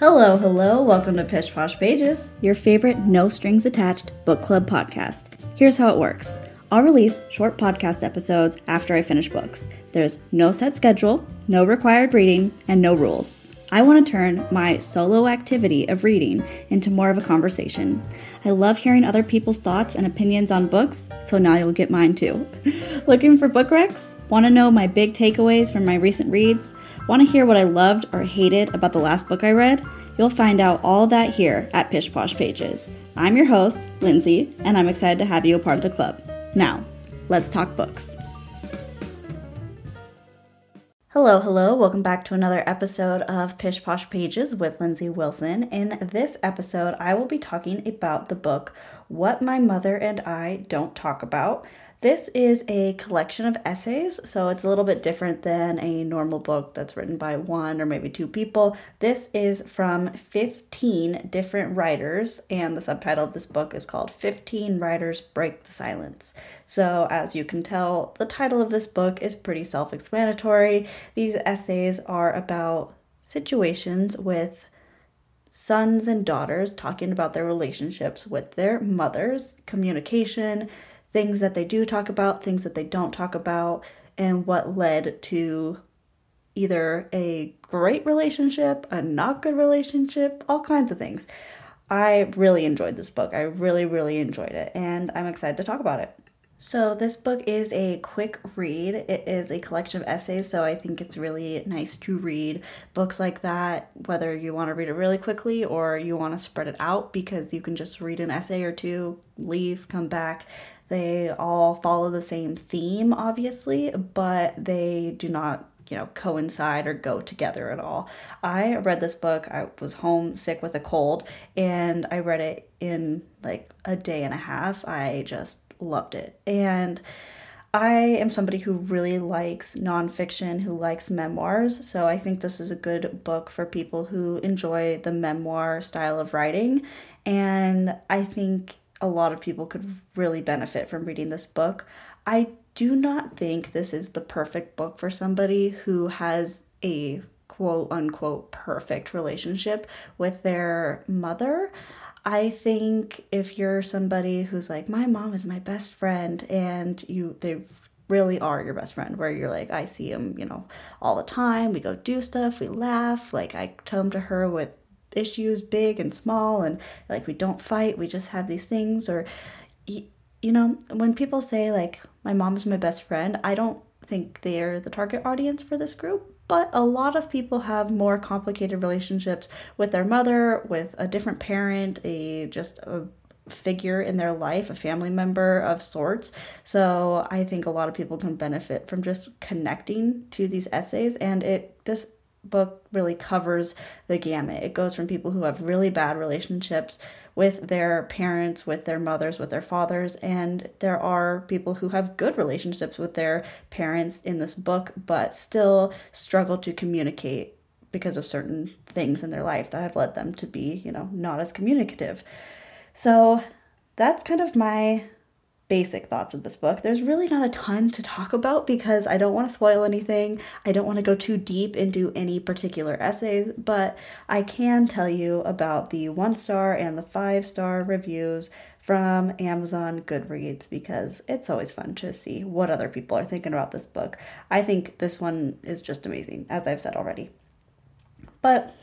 Hello, hello, welcome to Pish Posh Pages, your favorite no strings attached book club podcast. Here's how it works I'll release short podcast episodes after I finish books. There's no set schedule, no required reading, and no rules. I want to turn my solo activity of reading into more of a conversation. I love hearing other people's thoughts and opinions on books, so now you'll get mine too. Looking for book recs? Want to know my big takeaways from my recent reads? Want to hear what I loved or hated about the last book I read? You'll find out all that here at Pish Posh Pages. I'm your host, Lindsay, and I'm excited to have you a part of the club. Now, let's talk books. Hello, hello. Welcome back to another episode of Pish Posh Pages with Lindsay Wilson. In this episode, I will be talking about the book What My Mother and I Don't Talk About this is a collection of essays, so it's a little bit different than a normal book that's written by one or maybe two people. This is from 15 different writers, and the subtitle of this book is called 15 Writers Break the Silence. So, as you can tell, the title of this book is pretty self explanatory. These essays are about situations with sons and daughters talking about their relationships with their mothers, communication, things that they do talk about, things that they don't talk about, and what led to either a great relationship, a not good relationship, all kinds of things. I really enjoyed this book. I really, really enjoyed it, and I'm excited to talk about it. So, this book is a quick read. It is a collection of essays, so I think it's really nice to read books like that, whether you want to read it really quickly or you want to spread it out because you can just read an essay or two, leave, come back. They all follow the same theme, obviously, but they do not you know coincide or go together at all. I read this book. I was home sick with a cold and I read it in like a day and a half. I just loved it. And I am somebody who really likes nonfiction, who likes memoirs. So I think this is a good book for people who enjoy the memoir style of writing. And I think a lot of people could really benefit from reading this book. I do not think this is the perfect book for somebody who has a quote unquote perfect relationship with their mother. I think if you're somebody who's like, my mom is my best friend, and you, they really are your best friend, where you're like, I see him, you know, all the time. We go do stuff, we laugh. Like, I come to her with issues big and small and like we don't fight we just have these things or you know when people say like my mom is my best friend i don't think they're the target audience for this group but a lot of people have more complicated relationships with their mother with a different parent a just a figure in their life, a family member of sorts. So I think a lot of people can benefit from just connecting to these essays and it this book really covers the gamut. It goes from people who have really bad relationships with their parents, with their mothers, with their fathers, and there are people who have good relationships with their parents in this book, but still struggle to communicate because of certain things in their life that have led them to be, you know, not as communicative. So that's kind of my basic thoughts of this book. There's really not a ton to talk about because I don't want to spoil anything. I don't want to go too deep into any particular essays, but I can tell you about the one star and the five star reviews from Amazon Goodreads because it's always fun to see what other people are thinking about this book. I think this one is just amazing, as I've said already. But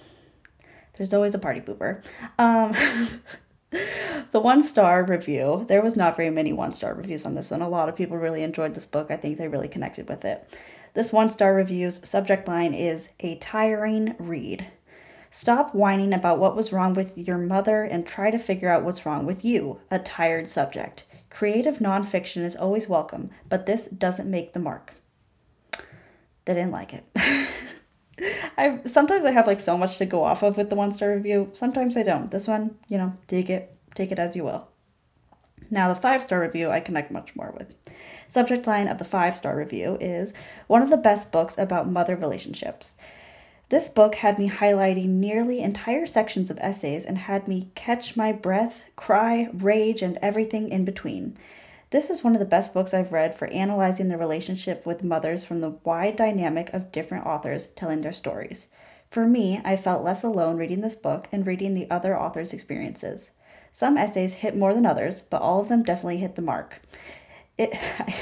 there's always a party pooper. Um, the one star review, there was not very many one star reviews on this one. A lot of people really enjoyed this book. I think they really connected with it. This one star review's subject line is a tiring read. Stop whining about what was wrong with your mother and try to figure out what's wrong with you, a tired subject. Creative nonfiction is always welcome, but this doesn't make the mark. They didn't like it. I sometimes I have like so much to go off of with the one star review. Sometimes I don't. This one, you know, take it, take it as you will. Now the five star review I connect much more with. Subject line of the five star review is one of the best books about mother relationships. This book had me highlighting nearly entire sections of essays and had me catch my breath, cry, rage, and everything in between. This is one of the best books I've read for analyzing the relationship with mothers from the wide dynamic of different authors telling their stories. For me, I felt less alone reading this book and reading the other authors' experiences. Some essays hit more than others, but all of them definitely hit the mark. It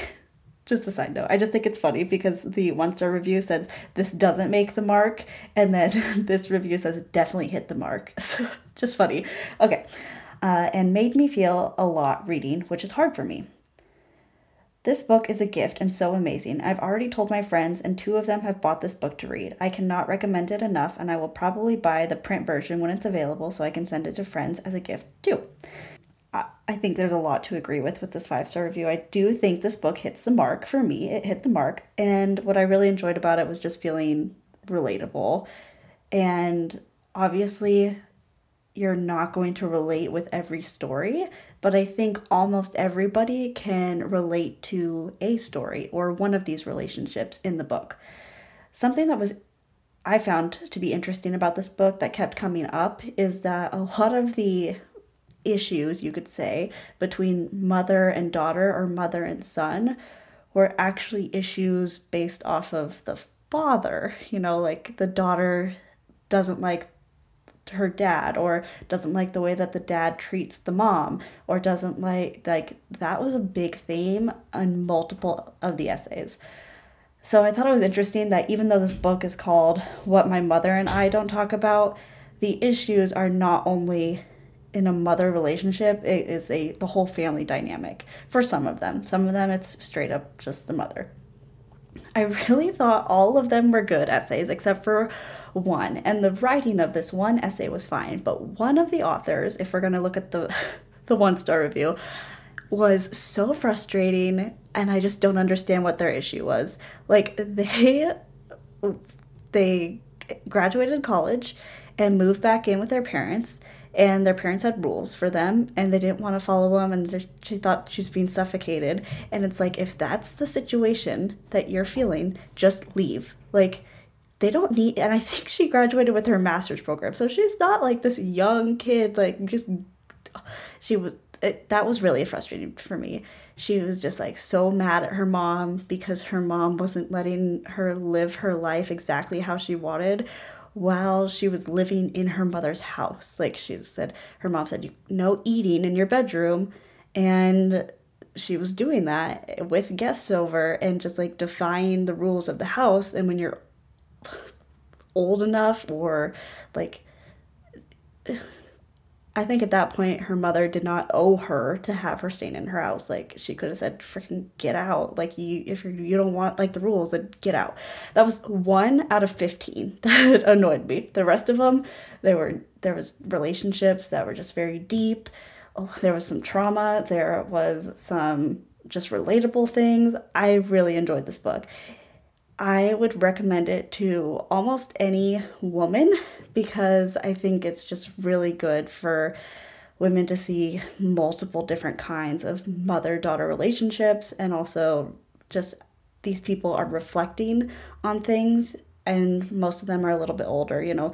just a side note, I just think it's funny because the one star review says this doesn't make the mark, and then this review says it definitely hit the mark. just funny. Okay. Uh, and made me feel a lot reading, which is hard for me. This book is a gift and so amazing. I've already told my friends, and two of them have bought this book to read. I cannot recommend it enough, and I will probably buy the print version when it's available so I can send it to friends as a gift too. I think there's a lot to agree with with this five star review. I do think this book hits the mark for me. It hit the mark. And what I really enjoyed about it was just feeling relatable. And obviously, you're not going to relate with every story, but I think almost everybody can relate to a story or one of these relationships in the book. Something that was I found to be interesting about this book that kept coming up is that a lot of the issues, you could say, between mother and daughter or mother and son were actually issues based off of the father. You know, like the daughter doesn't like her dad or doesn't like the way that the dad treats the mom or doesn't like like that was a big theme on multiple of the essays. So i thought it was interesting that even though this book is called what my mother and i don't talk about the issues are not only in a mother relationship it is a the whole family dynamic for some of them. Some of them it's straight up just the mother. I really thought all of them were good essays except for one. And the writing of this one essay was fine, but one of the authors, if we're going to look at the the one star review, was so frustrating and I just don't understand what their issue was. Like they they graduated college and moved back in with their parents and their parents had rules for them and they didn't want to follow them and she thought she was being suffocated and it's like if that's the situation that you're feeling just leave like they don't need and i think she graduated with her master's program. So she's not like this young kid like just she was it, that was really frustrating for me. She was just like so mad at her mom because her mom wasn't letting her live her life exactly how she wanted while she was living in her mother's house. Like she said her mom said no eating in your bedroom. And she was doing that with guests over and just like defying the rules of the house. And when you're old enough or like I think at that point her mother did not owe her to have her staying in her house. Like she could have said, "Freaking get out!" Like you, if you don't want like the rules, then get out. That was one out of fifteen that annoyed me. The rest of them, there were there was relationships that were just very deep. Oh, there was some trauma. There was some just relatable things. I really enjoyed this book. I would recommend it to almost any woman because I think it's just really good for women to see multiple different kinds of mother daughter relationships and also just these people are reflecting on things and most of them are a little bit older, you know.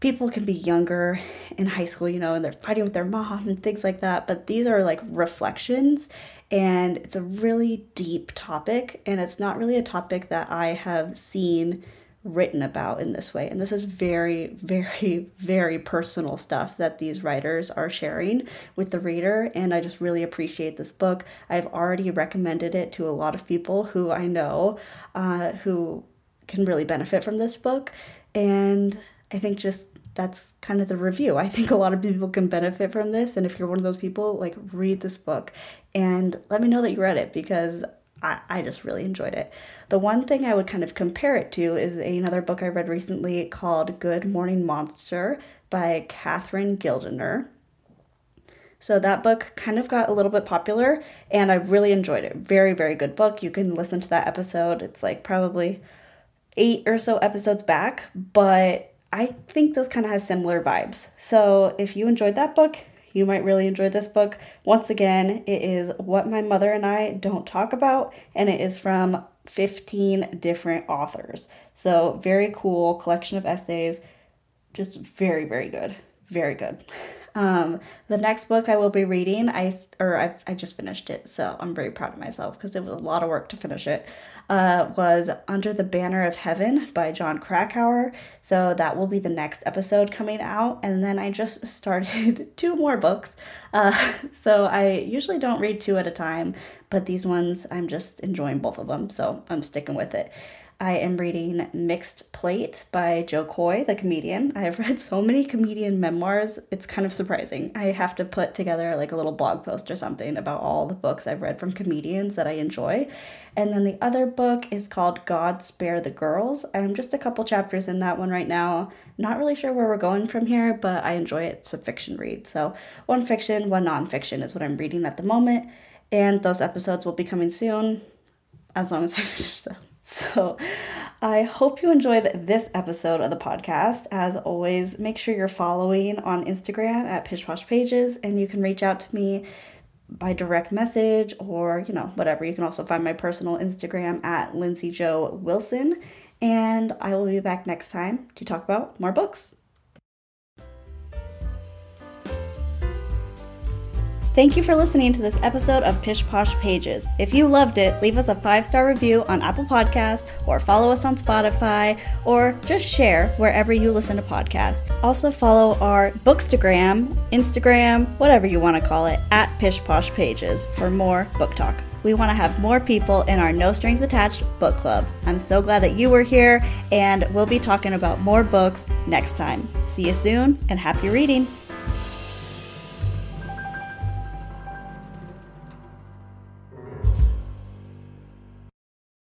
People can be younger in high school, you know, and they're fighting with their mom and things like that, but these are like reflections and it's a really deep topic and it's not really a topic that i have seen written about in this way. And this is very very very personal stuff that these writers are sharing with the reader and i just really appreciate this book. I've already recommended it to a lot of people who i know uh, who can really benefit from this book and i think just that's kind of the review. I think a lot of people can benefit from this. And if you're one of those people, like read this book and let me know that you read it because I, I just really enjoyed it. The one thing I would kind of compare it to is another book I read recently called Good Morning Monster by Catherine Gildiner. So that book kind of got a little bit popular and I really enjoyed it. Very, very good book. You can listen to that episode. It's like probably eight or so episodes back, but I think this kind of has similar vibes. So if you enjoyed that book, you might really enjoy this book. Once again, it is What My Mother and I Don't Talk About, and it is from 15 different authors. So, very cool collection of essays. Just very, very good. Very good. Um, the next book I will be reading, I or I, I just finished it, so I'm very proud of myself because it was a lot of work to finish it. Uh, was Under the Banner of Heaven by Jon Krakauer. So that will be the next episode coming out. And then I just started two more books. Uh, so I usually don't read two at a time, but these ones I'm just enjoying both of them. So I'm sticking with it. I am reading Mixed Plate by Jo Koy, the comedian. I have read so many comedian memoirs, it's kind of surprising. I have to put together like a little blog post or something about all the books I've read from comedians that I enjoy. And then the other book is called God Spare the Girls. I'm just a couple chapters in that one right now. Not really sure where we're going from here, but I enjoy it. It's a fiction read. So, one fiction, one nonfiction is what I'm reading at the moment. And those episodes will be coming soon, as long as I finish them. So I hope you enjoyed this episode of the podcast. As always, make sure you're following on Instagram at Pish Posh Pages and you can reach out to me by direct message or, you know, whatever. You can also find my personal Instagram at Lindsay Joe Wilson. And I will be back next time to talk about more books. Thank you for listening to this episode of Pish Posh Pages. If you loved it, leave us a five star review on Apple Podcasts or follow us on Spotify or just share wherever you listen to podcasts. Also, follow our Bookstagram, Instagram, whatever you want to call it, at Pish Posh Pages for more book talk. We want to have more people in our No Strings Attached book club. I'm so glad that you were here, and we'll be talking about more books next time. See you soon, and happy reading!